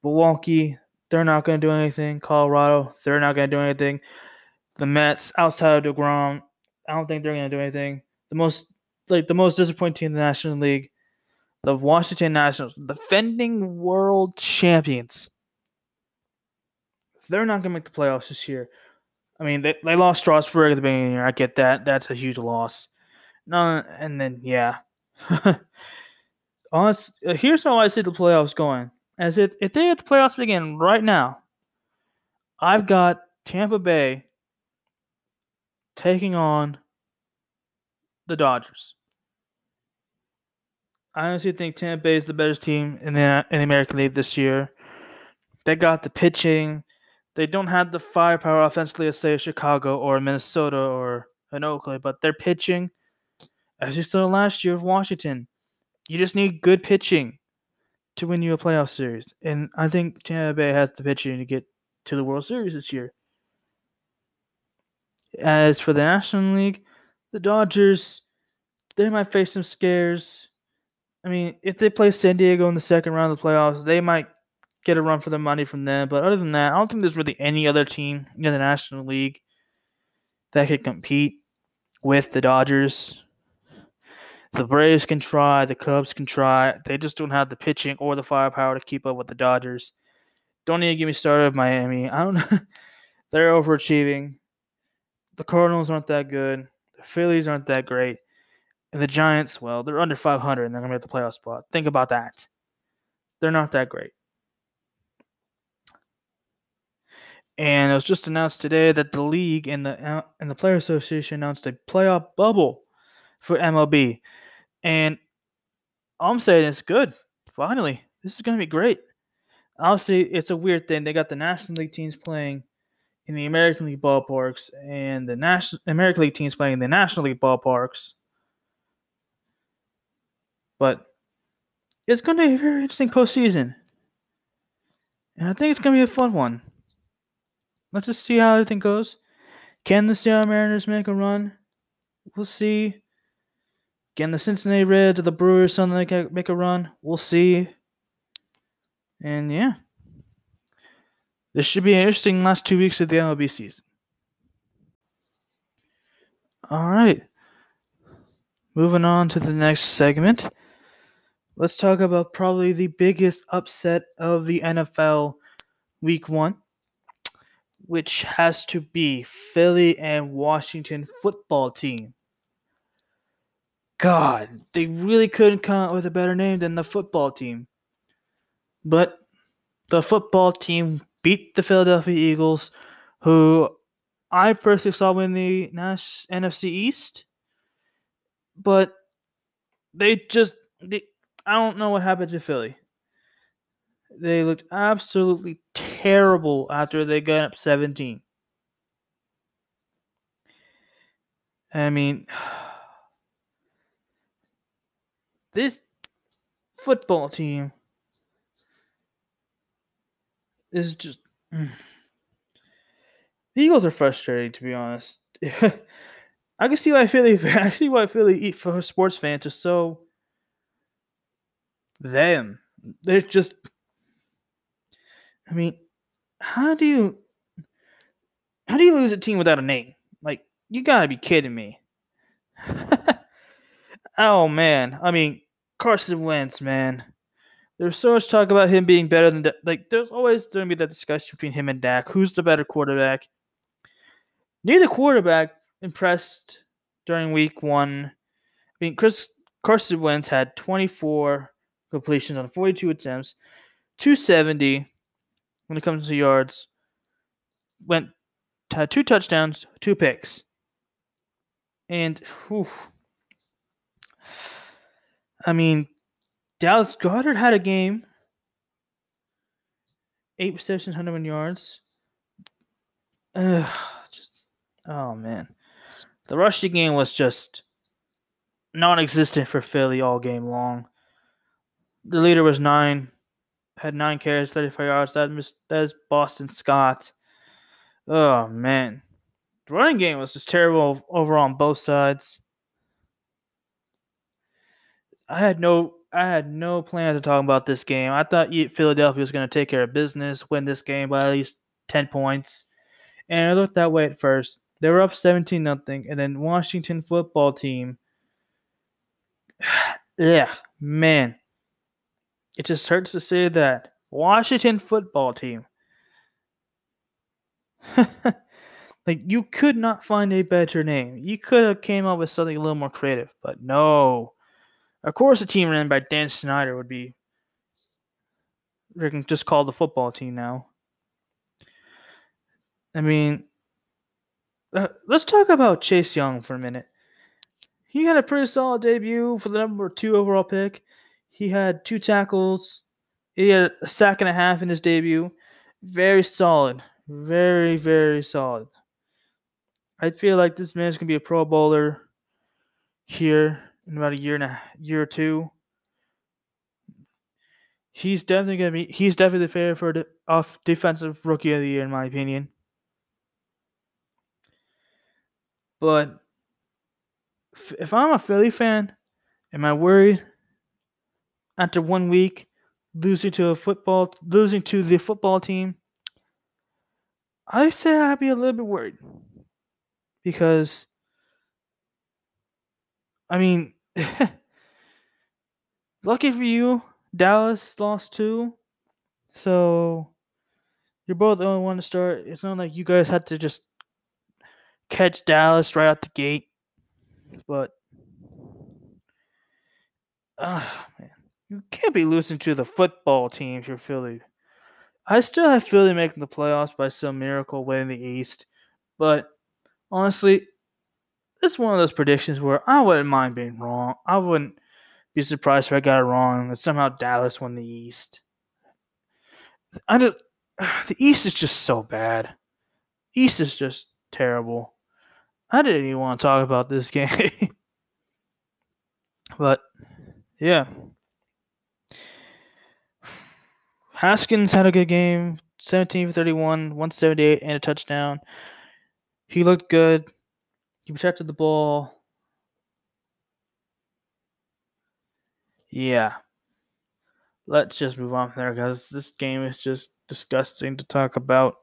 Milwaukee, they're not going to do anything. Colorado, they're not going to do anything. The Mets, outside of Degrom, I don't think they're going to do anything. The most like the most disappointing team in the National League, the Washington Nationals, defending world champions. They're not going to make the playoffs this year. I mean, they, they lost Strasburg at the beginning of the year. I get that. That's a huge loss. No, and then yeah. Honest, here's how I see the playoffs going. As if if they get the playoffs begin right now, I've got Tampa Bay taking on the Dodgers. I honestly think Tampa Bay is the better team in the in the American League this year. They got the pitching. They don't have the firepower offensively as say Chicago or Minnesota or an Oakland, but they're pitching, as you saw last year with Washington, you just need good pitching to win you a playoff series. And I think Tampa Bay has the pitching to get to the World Series this year. As for the National League, the Dodgers, they might face some scares. I mean, if they play San Diego in the second round of the playoffs, they might get a run for the money from them. But other than that, I don't think there's really any other team in the National League that could compete with the Dodgers. The Braves can try, the Cubs can try. They just don't have the pitching or the firepower to keep up with the Dodgers. Don't even get me started with Miami. I don't know. They're overachieving. The Cardinals aren't that good. The Phillies aren't that great. And the Giants, well, they're under 500 and they're going to be at the playoff spot. Think about that. They're not that great. And it was just announced today that the league and the uh, and the player association announced a playoff bubble for MLB. And I'm saying it's good. Finally, this is going to be great. Obviously, it's a weird thing. They got the National League teams playing in the American League ballparks, and the National American League teams playing in the National League ballparks. But it's going to be a very interesting postseason, and I think it's going to be a fun one. Let's just see how everything goes. Can the Seattle Mariners make a run? We'll see. Can the Cincinnati Reds or the Brewers like make a run? We'll see. And yeah, this should be an interesting last two weeks of the MLB season. All right, moving on to the next segment. Let's talk about probably the biggest upset of the NFL Week One, which has to be Philly and Washington football team. God, they really couldn't come up with a better name than the football team. But the football team beat the Philadelphia Eagles, who I personally saw win the Nash NFC East. But they just, they, I don't know what happened to Philly. They looked absolutely terrible after they got up 17. I mean, this football team is just. Mm. The Eagles are frustrating, to be honest. I can see why Philly. I see why Philly eat for sports fans are so. Them, they're just. I mean, how do you. How do you lose a team without a name? Like, you gotta be kidding me. Oh man, I mean Carson Wentz, man. There's so much talk about him being better than like. There's always going to be that discussion between him and Dak. Who's the better quarterback? Neither quarterback impressed during Week One. I mean, Chris Carson Wentz had 24 completions on 42 attempts, 270 when it comes to yards. Went had two touchdowns, two picks, and whew, I mean, Dallas Goedert had a game. Eight receptions, 101 yards. Ugh, just, oh, man. The rushing game was just non existent for Philly all game long. The leader was nine, had nine carries, 35 yards. That, is Boston Scott. Oh, man. The running game was just terrible overall on both sides. I had no I had no plan to talk about this game. I thought Philadelphia was going to take care of business, win this game by at least 10 points. And it looked that way at first. They were up 17 nothing, and then Washington football team. yeah, man. It just hurts to say that. Washington football team. like you could not find a better name. You could have came up with something a little more creative, but no. Of course, a team ran by Dan Snyder would be. We can just call the football team now. I mean, uh, let's talk about Chase Young for a minute. He had a pretty solid debut for the number two overall pick. He had two tackles. He had a sack and a half in his debut. Very solid. Very, very solid. I feel like this man's going to be a Pro Bowler here in about a year and a year or two. He's definitely gonna be. He's definitely the favorite for off defensive rookie of the year, in my opinion. But if I'm a Philly fan, am I worried after one week losing to a football, losing to the football team? I say I'd be a little bit worried because I mean, lucky for you, Dallas lost two. So you're both the only one to start. It's not like you guys had to just catch Dallas right out the gate. But ah uh, man. You can't be losing to the football team if you're Philly. I still have Philly making the playoffs by some miracle way in the East. But honestly, it's one of those predictions where I wouldn't mind being wrong. I wouldn't be surprised if I got it wrong and somehow Dallas won the East. I just the East is just so bad. East is just terrible. I didn't even want to talk about this game. but yeah. Haskins had a good game. 17 for 31, 178 and a touchdown. He looked good. He protected the ball. Yeah. Let's just move on from there because this game is just disgusting to talk about.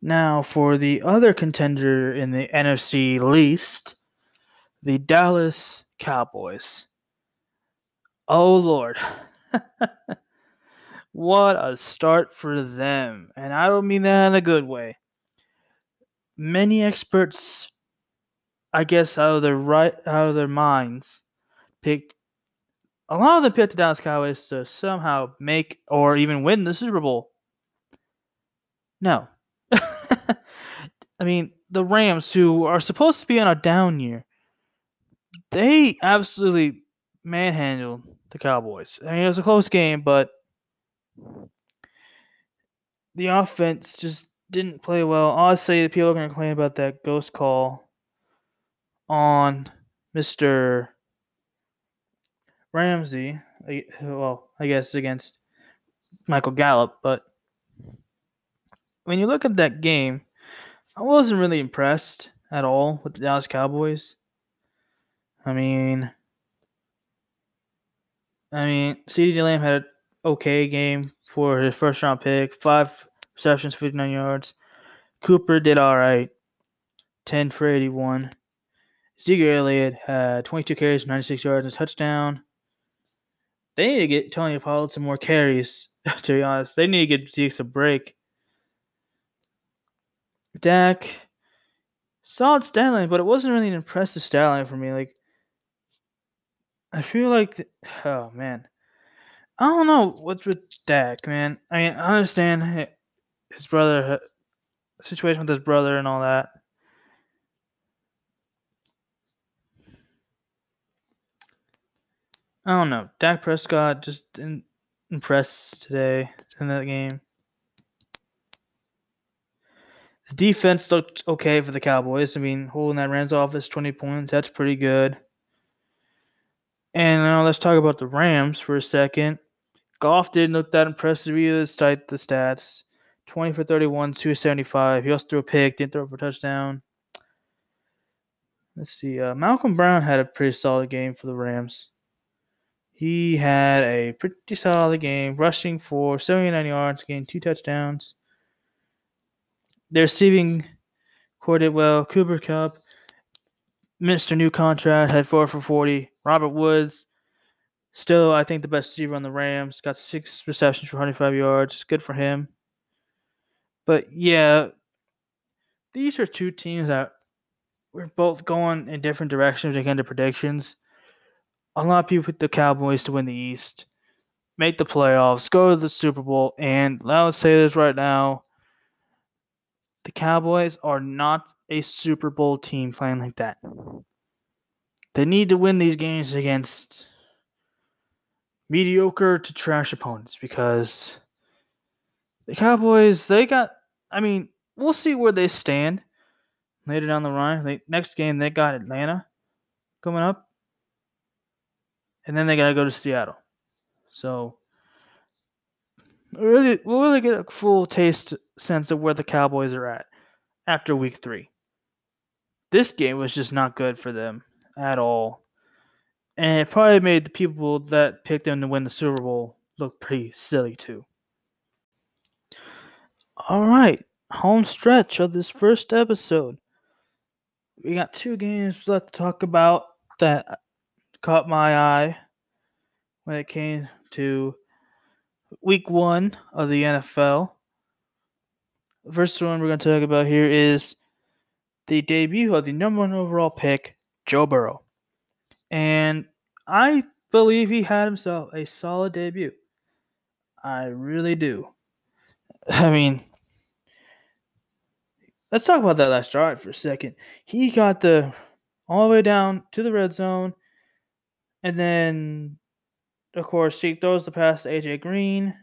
Now, for the other contender in the NFC least, the Dallas Cowboys. Oh, Lord. what a start for them. And I don't mean that in a good way many experts, I guess, out of their right out of their minds, picked a lot of them picked the Dallas Cowboys to somehow make or even win the Super Bowl. No. I mean, the Rams, who are supposed to be on a down year, they absolutely manhandled the Cowboys. I mean, it was a close game, but the offense just didn't play well. Honestly, the people are going to complain about that ghost call on Mr. Ramsey. Well, I guess against Michael Gallup, but when you look at that game, I wasn't really impressed at all with the Dallas Cowboys. I mean, I mean, CeeDee Lamb had an okay game for his first round pick, five receptions, 59 yards. Cooper did all right, 10 for 81. Ezekiel Elliott had 22 carries, 96 yards, and a touchdown. They need to get Tony Pollard some more carries, to be honest. They need to get Zeke a break. Dak, solid stat line, but it wasn't really an impressive stat line for me. Like, I feel like, the, oh man, I don't know what's with Dak, man. I mean, I understand his brother, uh, situation with his brother, and all that. I don't know. Dak Prescott just didn't impress today in that game. The defense looked okay for the Cowboys. I mean, holding that Rams office 20 points, that's pretty good. And now let's talk about the Rams for a second. Goff didn't look that impressive either, despite the stats. 20 for 31, 275. He also threw a pick, didn't throw for a touchdown. Let's see. Uh, Malcolm Brown had a pretty solid game for the Rams. He had a pretty solid game, rushing for 79 yards, gained two touchdowns. Their receiving core did well. Cooper Kupp, Mr. New Contract, had four for 40. Robert Woods, still, I think, the best receiver on the Rams, got six receptions for 105 yards. Good for him. But yeah, these are two teams that we're both going in different directions again to predictions a lot of people pick the Cowboys to win the East, make the playoffs, go to the Super Bowl, and let's say this right now. The Cowboys are not a Super Bowl team playing like that. They need to win these games against mediocre to trash opponents because the Cowboys, they got, I mean, we'll see where they stand later down the line. They, next game, they got Atlanta coming up and then they got to go to Seattle. So really, we'll really get a full taste sense of where the Cowboys are at after Week Three. This game was just not good for them at all, and it probably made the people that picked them to win the Super Bowl look pretty silly too. All right, home stretch of this first episode. We got two games left to talk about that caught my eye when it came to week one of the NFL. The first one we're going to talk about here is the debut of the number one overall pick, Joe Burrow. And I believe he had himself a solid debut. I really do. I mean, let's talk about that last drive for a second. He got the all the way down to the red zone and then, of course, he throws the pass to AJ Green,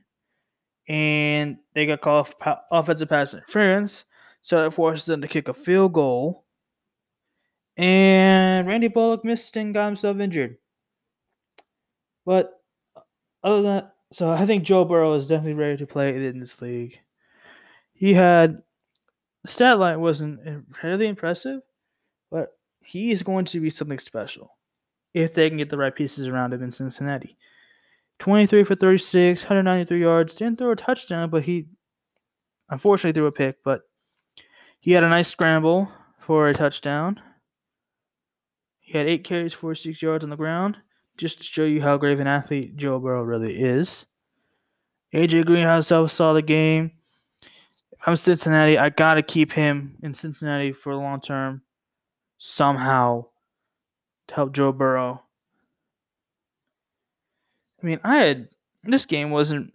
and they got called off offensive pass interference, so it forces them to kick a field goal. And Randy Bullock missed and got himself injured. But uh, other than that, so I think Joe Burrow is definitely ready to play in this league. He had stat line wasn't really impressive, but he is going to be something special if they can get the right pieces around him in Cincinnati. 23 for 36, 193 yards. Didn't throw a touchdown, but he unfortunately threw a pick. But he had a nice scramble for a touchdown. He had eight carries, 46 yards on the ground, just to show you how great an athlete Joe Burrow really is. AJ Green has himself a solid game. I'm Cincinnati, I gotta keep him in Cincinnati for the long term somehow to help Joe Burrow. I mean, I had this game wasn't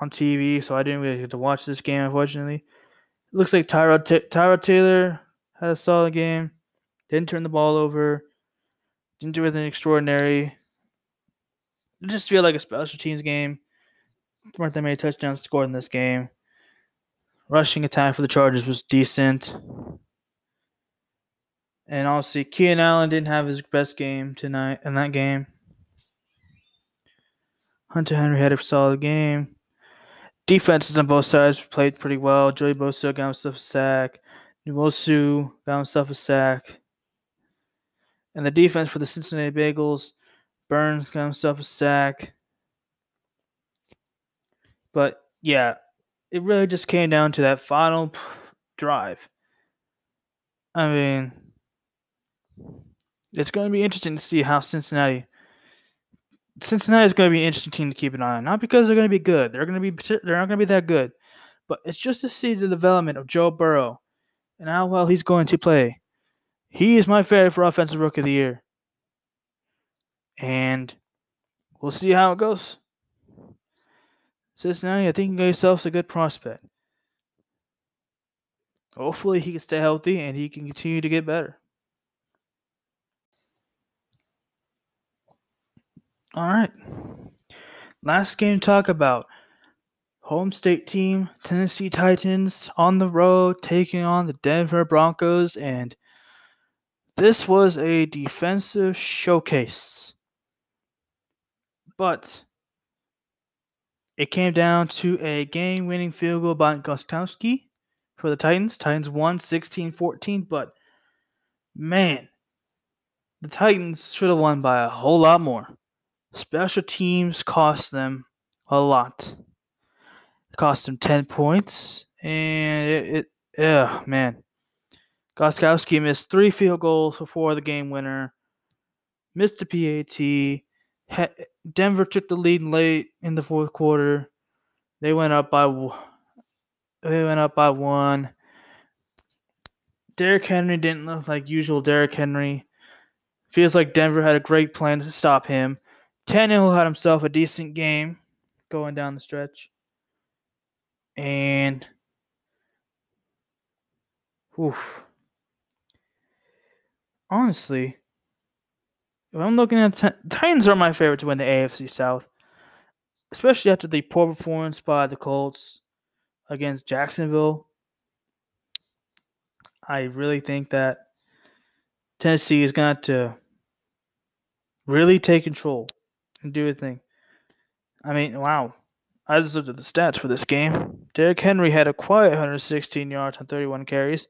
on TV, so I didn't really get to watch this game. Unfortunately, it looks like Tyrod Tyrod Taylor had a solid game. Didn't turn the ball over. Didn't do anything extraordinary. It just feel like a special teams game. Weren't that many touchdowns scored in this game? Rushing attack for the Chargers was decent. And obviously, Keenan Allen didn't have his best game tonight in that game. Hunter Henry had a solid game. Defenses on both sides played pretty well. Joey Bosa got himself a sack. Nwosu got himself a sack. And the defense for the Cincinnati Bengals, Burns got himself a sack. But yeah, it really just came down to that final drive. I mean, it's going to be interesting to see how Cincinnati. Cincinnati is going to be an interesting team to keep an eye on. Not because they're going to be good; they're going to be they're not going to be that good, but it's just to see the development of Joe Burrow and how well he's going to play. He is my favorite for offensive rookie of the year, and we'll see how it goes. Cincinnati, I think you got yourself as a good prospect. Hopefully, he can stay healthy and he can continue to get better. All right. Last game to talk about. Home state team, Tennessee Titans on the road taking on the Denver Broncos, and this was a defensive showcase. But it came down to a game winning field goal by Gostkowski for the Titans. Titans won 16 14, but man, the Titans should have won by a whole lot more. Special teams cost them a lot. It cost them 10 points. And it, it yeah, man. Gostkowski missed three field goals before the game winner. Missed the PAT. Denver took the lead late in the fourth quarter. They went up by they went up by one. Derrick Henry didn't look like usual Derrick Henry. Feels like Denver had a great plan to stop him. Tannehill had himself a decent game going down the stretch. And oof. honestly, if I'm looking at Titans are my favorite to win the AFC South, especially after the poor performance by the Colts against Jacksonville. I really think that Tennessee is going to really take control and do a thing. I mean, wow. I just looked at the stats for this game. Derrick Henry had a quiet 116 yards on 31 carries.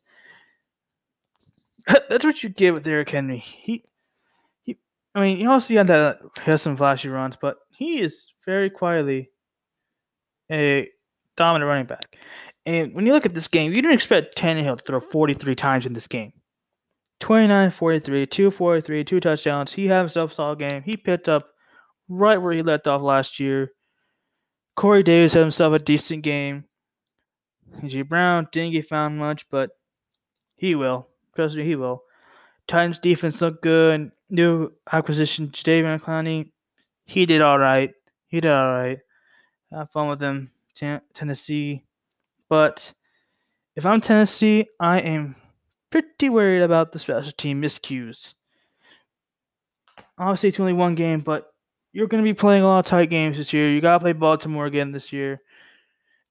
That's what you get with Derrick Henry. He, he. I mean, he also got that he has some flashy runs, but he is very quietly a dominant running back. And when you look at this game, you didn't expect Tannehill to throw 43 times in this game. 29 43, 243, two touchdowns. He had himself a solid game. He picked up right where he left off last year. Corey Davis had himself a decent game. G. Brown didn't get found much, but he will. Trust me, he will. Titans defense looked good. New acquisition, Jadeveon Clowney. He did all right. He did all right. Have fun with him, Tennessee. But if I'm Tennessee, I am pretty worried about the special team miscues. Obviously, it's only one game, but you're going to be playing a lot of tight games this year. You got to play Baltimore again this year.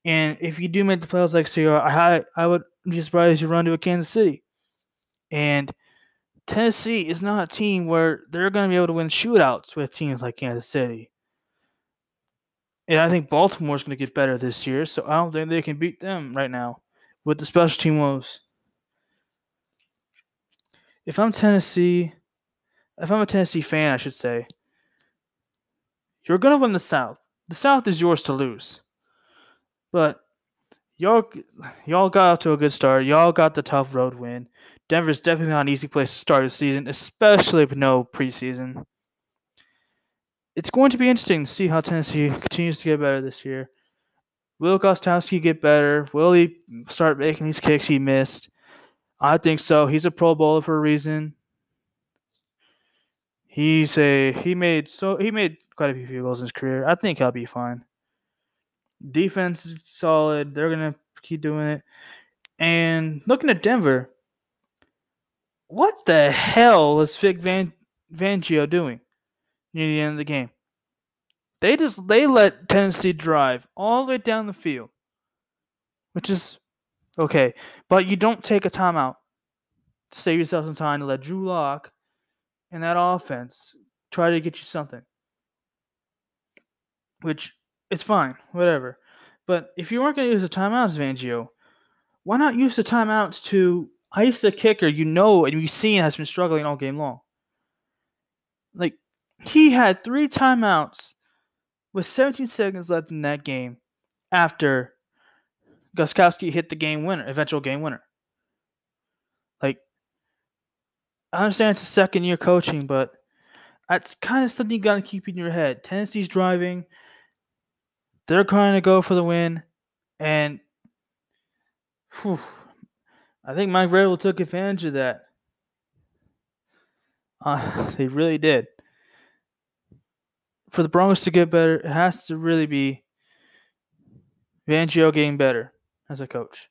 And if you do make the playoffs next year, I I would be surprised if you run to a Kansas City. And Tennessee is not a team where they're going to be able to win shootouts with teams like Kansas City. And I think Baltimore is going to get better this year, so I don't think they can beat them right now with the special team woes. If I'm Tennessee, if I'm a Tennessee fan, I should say, you're going to win the South. The South is yours to lose. But y'all y'all got off to a good start. Y'all got the tough road win. Denver's definitely not an easy place to start a season, especially with no preseason. It's going to be interesting to see how Tennessee continues to get better this year. Will Gostkowski get better? Will he start making these kicks he missed? I think so. He's a Pro Bowler for a reason. He's a he made so he made quite a few field goals in his career. I think he'll be fine. Defense is solid. They're gonna keep doing it. And looking at Denver, what the hell is Vic Van Fangio doing near the end of the game? They just they let Tennessee drive all the way down the field, which is okay. But you don't take a timeout to save yourself some time to let Drew Lock and that offense try to get you something. Which it's fine, whatever. But if you weren't going to use the timeouts, Fangio, why not use the timeouts to ice the kicker you know and you've seen has been struggling all game long? Like, he had three timeouts with 17 seconds left in that game after Gostkowski hit the game winner, eventual game winner. Like, I understand it's a second year coaching, but that's kind of something you got to keep in your head. Tennessee's driving. They're trying to go for the win. And whew, I think Mike Vrabel took advantage of that. Uh, they really did. For the Broncos to get better, it has to really be Fangio getting better as a coach.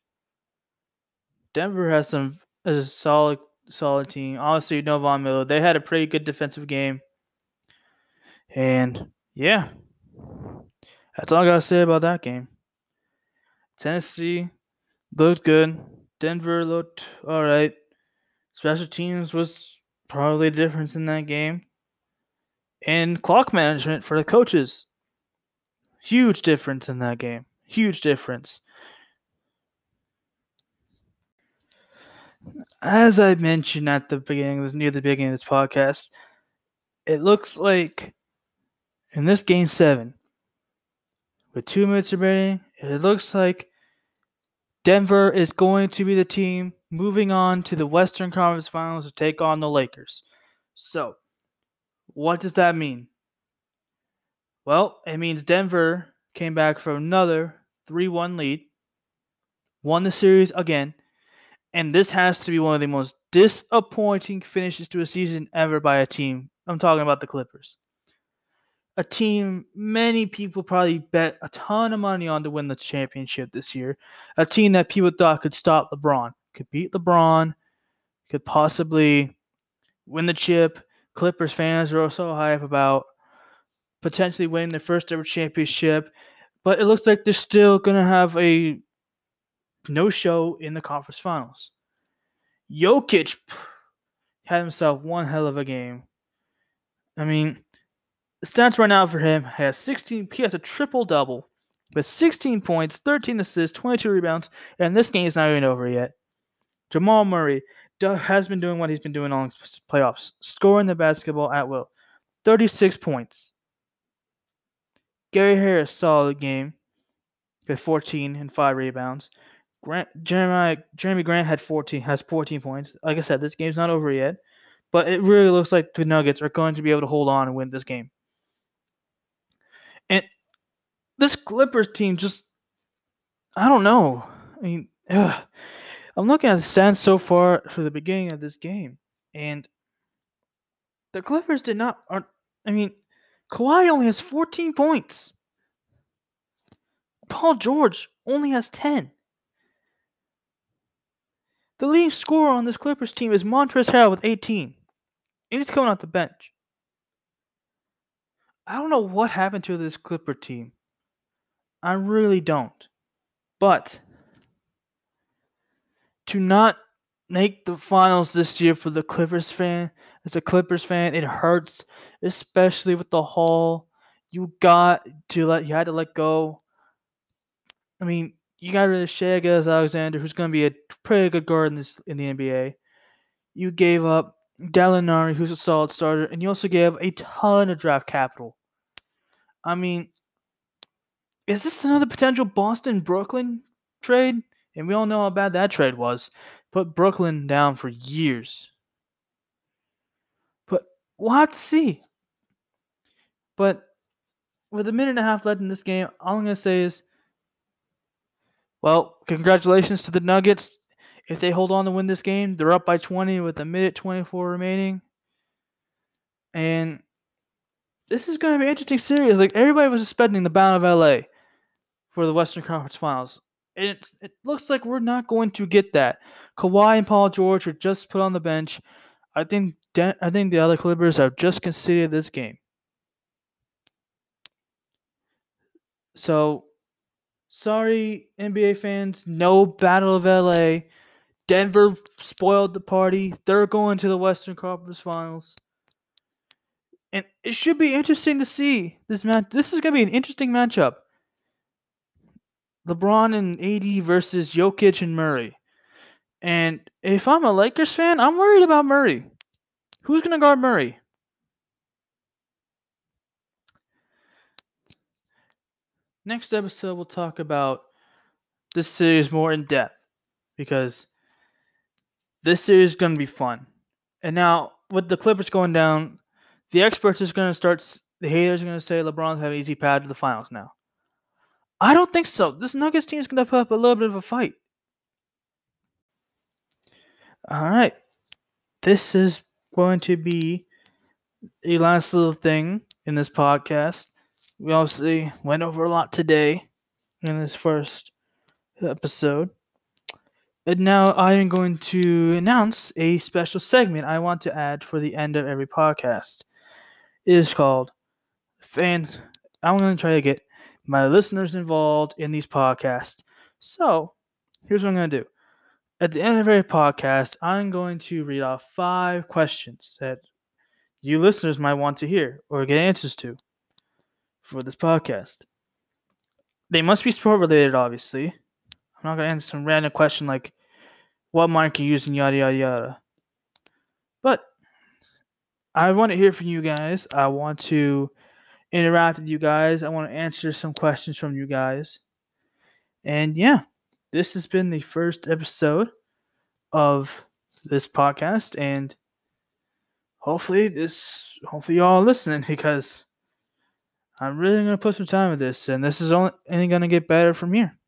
Denver has some as a solid solid team. Obviously, know Von Miller. They had a pretty good defensive game. And yeah, that's all I gotta say about that game. Tennessee looked good. Denver looked all right. Special teams was probably the difference in that game. And clock management for the coaches. Huge difference in that game. Huge difference. As I mentioned at the beginning, near the beginning of this podcast, it looks like in this game seven, with two minutes remaining, it looks like Denver is going to be the team moving on to the Western Conference Finals to take on the Lakers. So, what does that mean? Well, it means Denver came back from another 3 1 lead, won the series again, and this has to be one of the most disappointing finishes to a season ever by a team. I'm talking about the Clippers a team many people probably bet a ton of money on to win the championship this year. A team that people thought could stop LeBron, could beat LeBron, could possibly win the chip. Clippers fans are also hype about potentially winning their first ever championship, but it looks like they're still going to have a no show in the conference finals. Jokic had himself one hell of a game. I mean, stats right now for him has 16. He has a triple double with 16 points, 13 assists, 22 rebounds, and this game is not even over yet. Jamal Murray has been doing what he's been doing on playoffs, scoring the basketball at will. 36 points. Gary Harris solid game with 14 and 5 rebounds. Grant, Jeremiah, Jerami Grant had 14 has 14 points. Like I said, this game's not over yet, but it really looks like the Nuggets are going to be able to hold on and win this game. And this Clippers team just, I don't know. I mean, ugh. I'm looking at the stats so far for the beginning of this game, and the Clippers did not. Are, I mean, Kawhi only has 14 points. Paul George only has 10. The leading scorer on this Clippers team is Montrezl Harrell with 18. And he's coming off the bench. I don't know what happened to this Clipper team. I really don't. But to not make the finals this year for the Clippers fan, as a Clippers fan, it hurts, especially with the haul. You got to let you had to let go. I mean, you got rid of Shai Gilgeous-Alexander, who's going to be a pretty good guard in this in the NBA. You gave up Gallinari, who's a solid starter, and you also gave a ton of draft capital. I mean, is this another potential Boston Brooklyn trade? And we all know how bad that trade was. Put Brooklyn down for years. But we'll have to see. But with a minute and a half left in this game, all I'm going to say is well, congratulations to the Nuggets. If they hold on to win this game, they're up by 20 with a minute 24 remaining. And this is going to be interesting series. Like everybody was expecting the Battle of LA for the Western Conference Finals. It it looks like we're not going to get that. Kawhi and Paul George are just put on the bench. I think I think the other Clippers have just conceded this game. So, sorry NBA fans, no Battle of LA. Denver spoiled the party. They're going to the Western Conference Finals and it should be interesting to see this match. This is going to be an interesting matchup. LeBron and AD versus Jokic and Murray. And if I'm a Lakers fan, I'm worried about Murray. Who's going to guard Murray? Next episode, we'll talk about this series more in depth because this series is going to be fun. And now with the Clippers going down, the experts are going to start. The haters are going to say LeBron's have easy path to the finals now. I don't think so. This Nuggets team is going to put up a little bit of a fight. All right, this is going to be a last little thing in this podcast. We obviously went over a lot today in this first episode. And now I am going to announce a special segment I want to add for the end of every podcast. It is called Fans. I'm going to try to get my listeners involved in these podcasts. So here's what I'm going to do. At the end of every podcast, I'm going to read off five questions that you listeners might want to hear or get answers to for this podcast. They must be sport related, obviously. I'm not going to answer some random question like what mark you using, yada, yada, yada. I want to hear from you guys. I want to interact with you guys. I want to answer some questions from you guys. And yeah, this has been the first episode of this podcast. And hopefully, this, hopefully, y'all listening because I'm really going to put some time with this. And this is only, only going to get better from here.